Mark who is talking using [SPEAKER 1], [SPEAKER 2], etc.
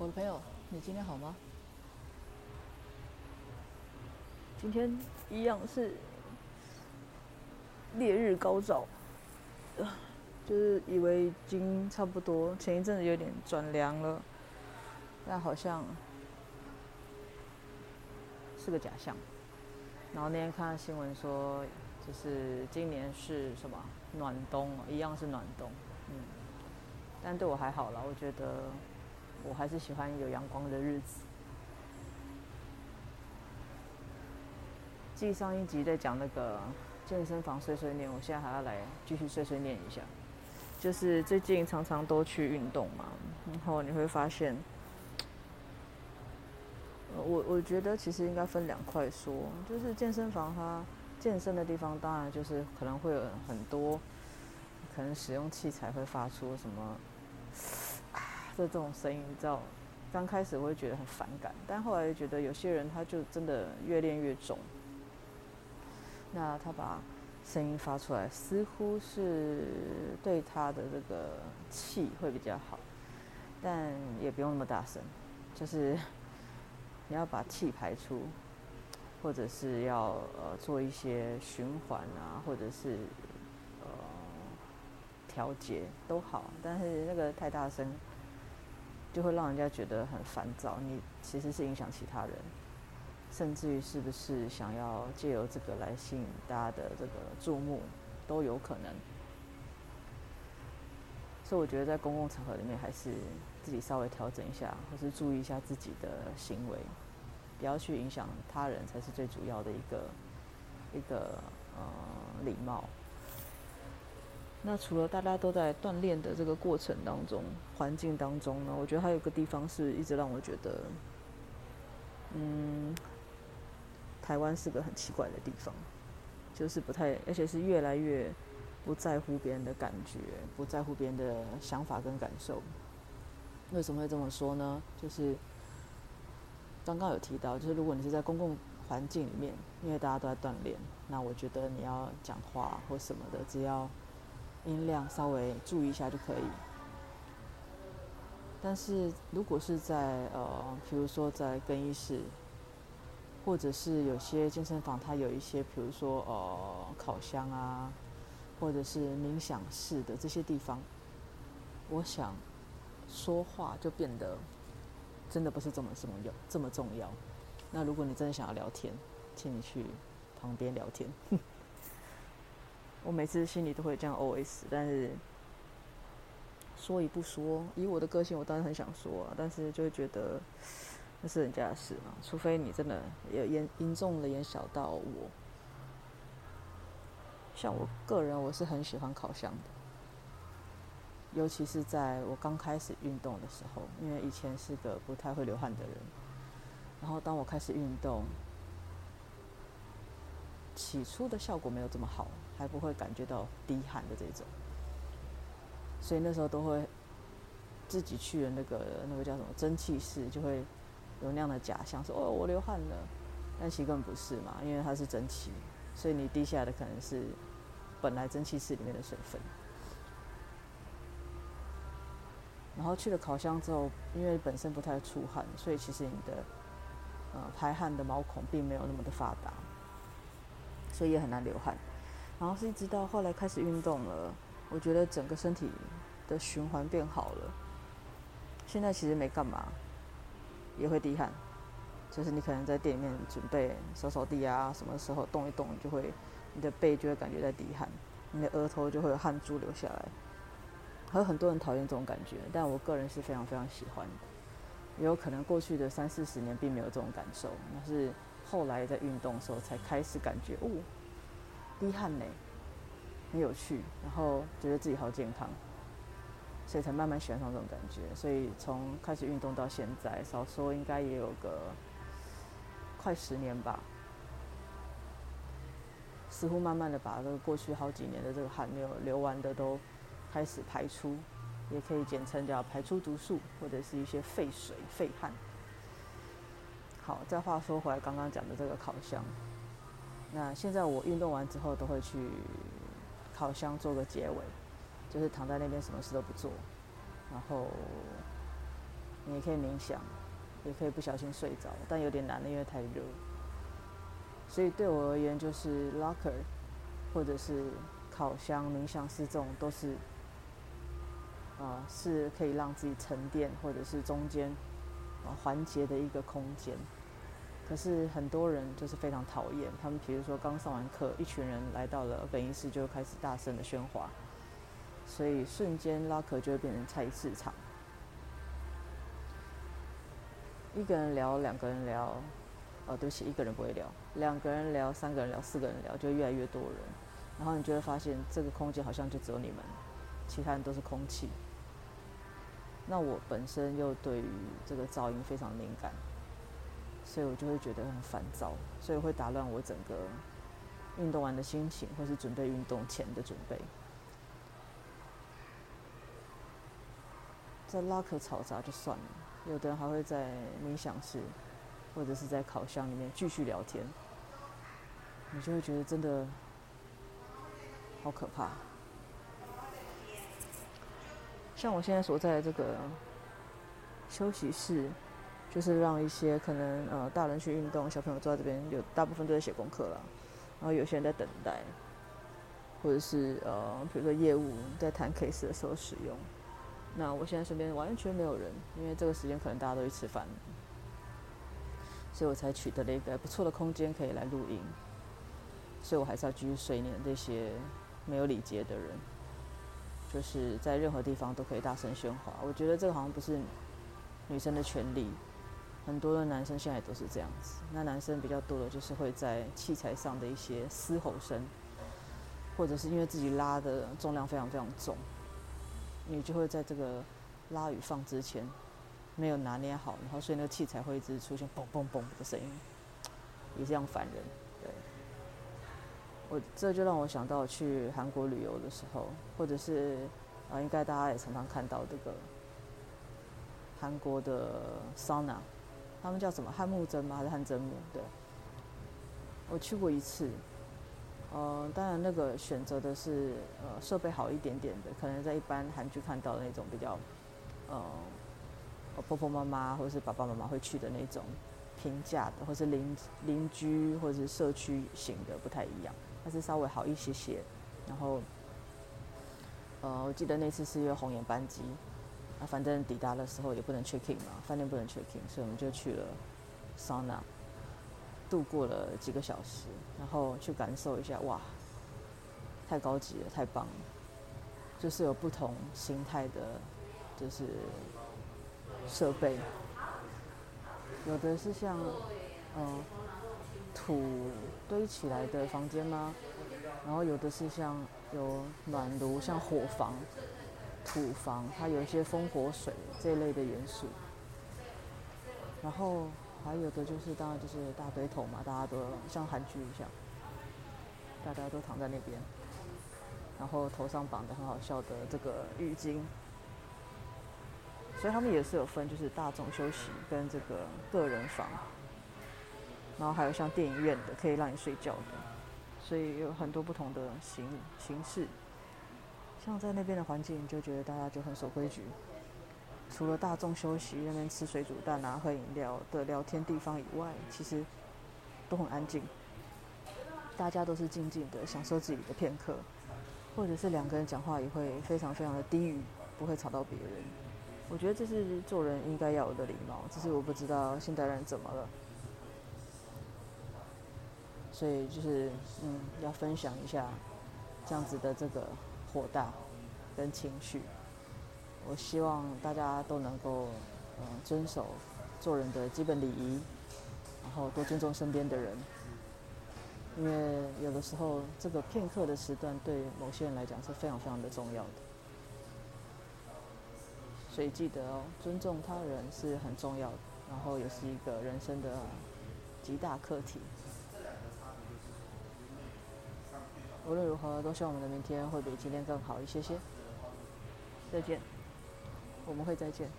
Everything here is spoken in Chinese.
[SPEAKER 1] 我的朋友，你今天好吗？今天一样是烈日高照，就是以为已经差不多，前一阵子有点转凉了，但好像是个假象。然后那天看到新闻说，就是今年是什么暖冬，一样是暖冬，嗯，但对我还好啦，我觉得我还是喜欢有阳光的日子。继上一集在讲那个健身房碎碎念，我现在还要来继续碎碎念一下，就是最近常常都去运动嘛，然后你会发现。我我觉得其实应该分两块说，就是健身房它健身的地方，当然就是可能会有很多，可能使用器材会发出什么这种声音，你知道，刚开始我会觉得很反感，但后来觉得有些人他就真的越练越重，那他把声音发出来，似乎是对他的这个气会比较好，但也不用那么大声，就是。你要把气排出，或者是要呃做一些循环啊，或者是呃调节都好，但是那个太大声，就会让人家觉得很烦躁。你其实是影响其他人，甚至于是不是想要借由这个来吸引大家的这个注目，都有可能。所以我觉得在公共场合里面，还是自己稍微调整一下，或是注意一下自己的行为，不要去影响他人，才是最主要的一个一个呃礼貌。那除了大家都在锻炼的这个过程当中，环境当中呢，我觉得还有个地方是一直让我觉得，嗯，台湾是个很奇怪的地方，就是不太，而且是越来越。不在乎别人的感觉，不在乎别人的想法跟感受。为什么会这么说呢？就是刚刚有提到，就是如果你是在公共环境里面，因为大家都在锻炼，那我觉得你要讲话或什么的，只要音量稍微注意一下就可以。但是如果是在呃，比如说在更衣室，或者是有些健身房，它有一些，比如说呃，烤箱啊。或者是冥想室的这些地方，我想说话就变得真的不是这么这么要这么重要。那如果你真的想要聊天，请你去旁边聊天。我每次心里都会这样 OS，但是说与不说，以我的个性，我当然很想说啊，但是就会觉得那是人家的事嘛，除非你真的有严严重的影响到我。像我个人，我是很喜欢烤箱的，尤其是在我刚开始运动的时候，因为以前是个不太会流汗的人，然后当我开始运动，起初的效果没有这么好，还不会感觉到滴汗的这种，所以那时候都会自己去了那个那个叫什么蒸汽室，就会有那样的假象，说哦我流汗了，但其实根本不是嘛，因为它是蒸汽。所以你滴下来的可能是本来蒸汽室里面的水分，然后去了烤箱之后，因为本身不太出汗，所以其实你的呃排汗的毛孔并没有那么的发达，所以也很难流汗。然后是一直到后来开始运动了，我觉得整个身体的循环变好了。现在其实没干嘛，也会滴汗。就是你可能在店里面准备扫扫地啊，什么时候动一动，就会你的背就会感觉在滴汗，你的额头就会有汗珠流下来。还有很多人讨厌这种感觉，但我个人是非常非常喜欢的。也有可能过去的三四十年并没有这种感受，那是后来在运动的时候才开始感觉哦，滴汗呢，很有趣，然后觉得自己好健康。所以才慢慢喜欢上这种感觉，所以从开始运动到现在，少说应该也有个快十年吧。似乎慢慢的把这个过去好几年的这个汗没有流完的都开始排出，也可以简称叫排出毒素或者是一些废水、废汗。好，再话说回来，刚刚讲的这个烤箱，那现在我运动完之后都会去烤箱做个结尾。就是躺在那边什么事都不做，然后你也可以冥想，也可以不小心睡着，但有点难的，因为太热。所以对我而言，就是 locker，或者是烤箱、冥想室这种，都是啊、是可以让自己沉淀，或者是中间啊环节的一个空间。可是很多人就是非常讨厌，他们比如说刚上完课，一群人来到了更衣室，就开始大声的喧哗，所以瞬间 locker 就会变成菜市场。一个人聊，两个人聊。哦，对不起，一个人不会聊，两个人聊，三个人聊，四个人聊，就越来越多人，然后你就会发现这个空间好像就只有你们，其他人都是空气。那我本身又对于这个噪音非常敏感，所以我就会觉得很烦躁，所以会打乱我整个运动完的心情，或是准备运动前的准备。在拉克嘈杂就算了，有的人还会在冥想室。或者是在烤箱里面继续聊天，你就会觉得真的好可怕。像我现在所在的这个休息室，就是让一些可能呃大人去运动，小朋友坐在这边，有大部分都在写功课了，然后有些人在等待，或者是呃比如说业务在谈 case 的时候使用。那我现在身边完全没有人，因为这个时间可能大家都去吃饭。所以我才取得了一个不错的空间可以来录音，所以我还是要继续碎念这些没有礼节的人，就是在任何地方都可以大声喧哗。我觉得这个好像不是女生的权利，很多的男生现在都是这样子。那男生比较多的就是会在器材上的一些嘶吼声，或者是因为自己拉的重量非常非常重，你就会在这个拉与放之前。没有拿捏好，然后所以那个器材会一直出现嘣嘣嘣的声音，也这样烦人。对，我这就让我想到去韩国旅游的时候，或者是啊，应该大家也常常看到这个韩国的桑拿，他们叫什么汗幕蒸吗？还是汗蒸幕？对，我去过一次，呃，当然那个选择的是呃设备好一点点的，可能在一般韩剧看到的那种比较呃。婆婆妈妈或是爸爸妈妈会去的那种平价的，或是邻邻居或者是社区型的不太一样，它是稍微好一些些。然后，呃，我记得那次是一个红眼班机，啊，反正抵达的时候也不能 check in 嘛，饭店不能 check in，所以我们就去了桑拿，度过了几个小时，然后去感受一下，哇，太高级了，太棒了，就是有不同形态的，就是。设备，有的是像，呃，土堆起来的房间吗？然后有的是像有暖炉，像火房、土房，它有一些风火水这一类的元素。然后还有的就是，当然就是大堆头嘛，大家都像韩剧一样，大家都躺在那边，然后头上绑的很好笑的这个浴巾。所以他们也是有分，就是大众休息跟这个个人房，然后还有像电影院的，可以让你睡觉的，所以有很多不同的形形式。像在那边的环境，就觉得大家就很守规矩，除了大众休息那边吃水煮蛋啊、喝饮料的聊天地方以外，其实都很安静，大家都是静静的享受自己的片刻，或者是两个人讲话也会非常非常的低语，不会吵到别人。我觉得这是做人应该要有的礼貌，只是我不知道现代人怎么了，所以就是嗯，要分享一下这样子的这个火大跟情绪。我希望大家都能够嗯遵守做人的基本礼仪，然后多尊重身边的人，因为有的时候这个片刻的时段对某些人来讲是非常非常的重要的。所以记得哦，尊重他人是很重要的，然后也是一个人生的极大课题。无论如何，都希望我们的明天会比今天更好一些些。再见，我们会再见。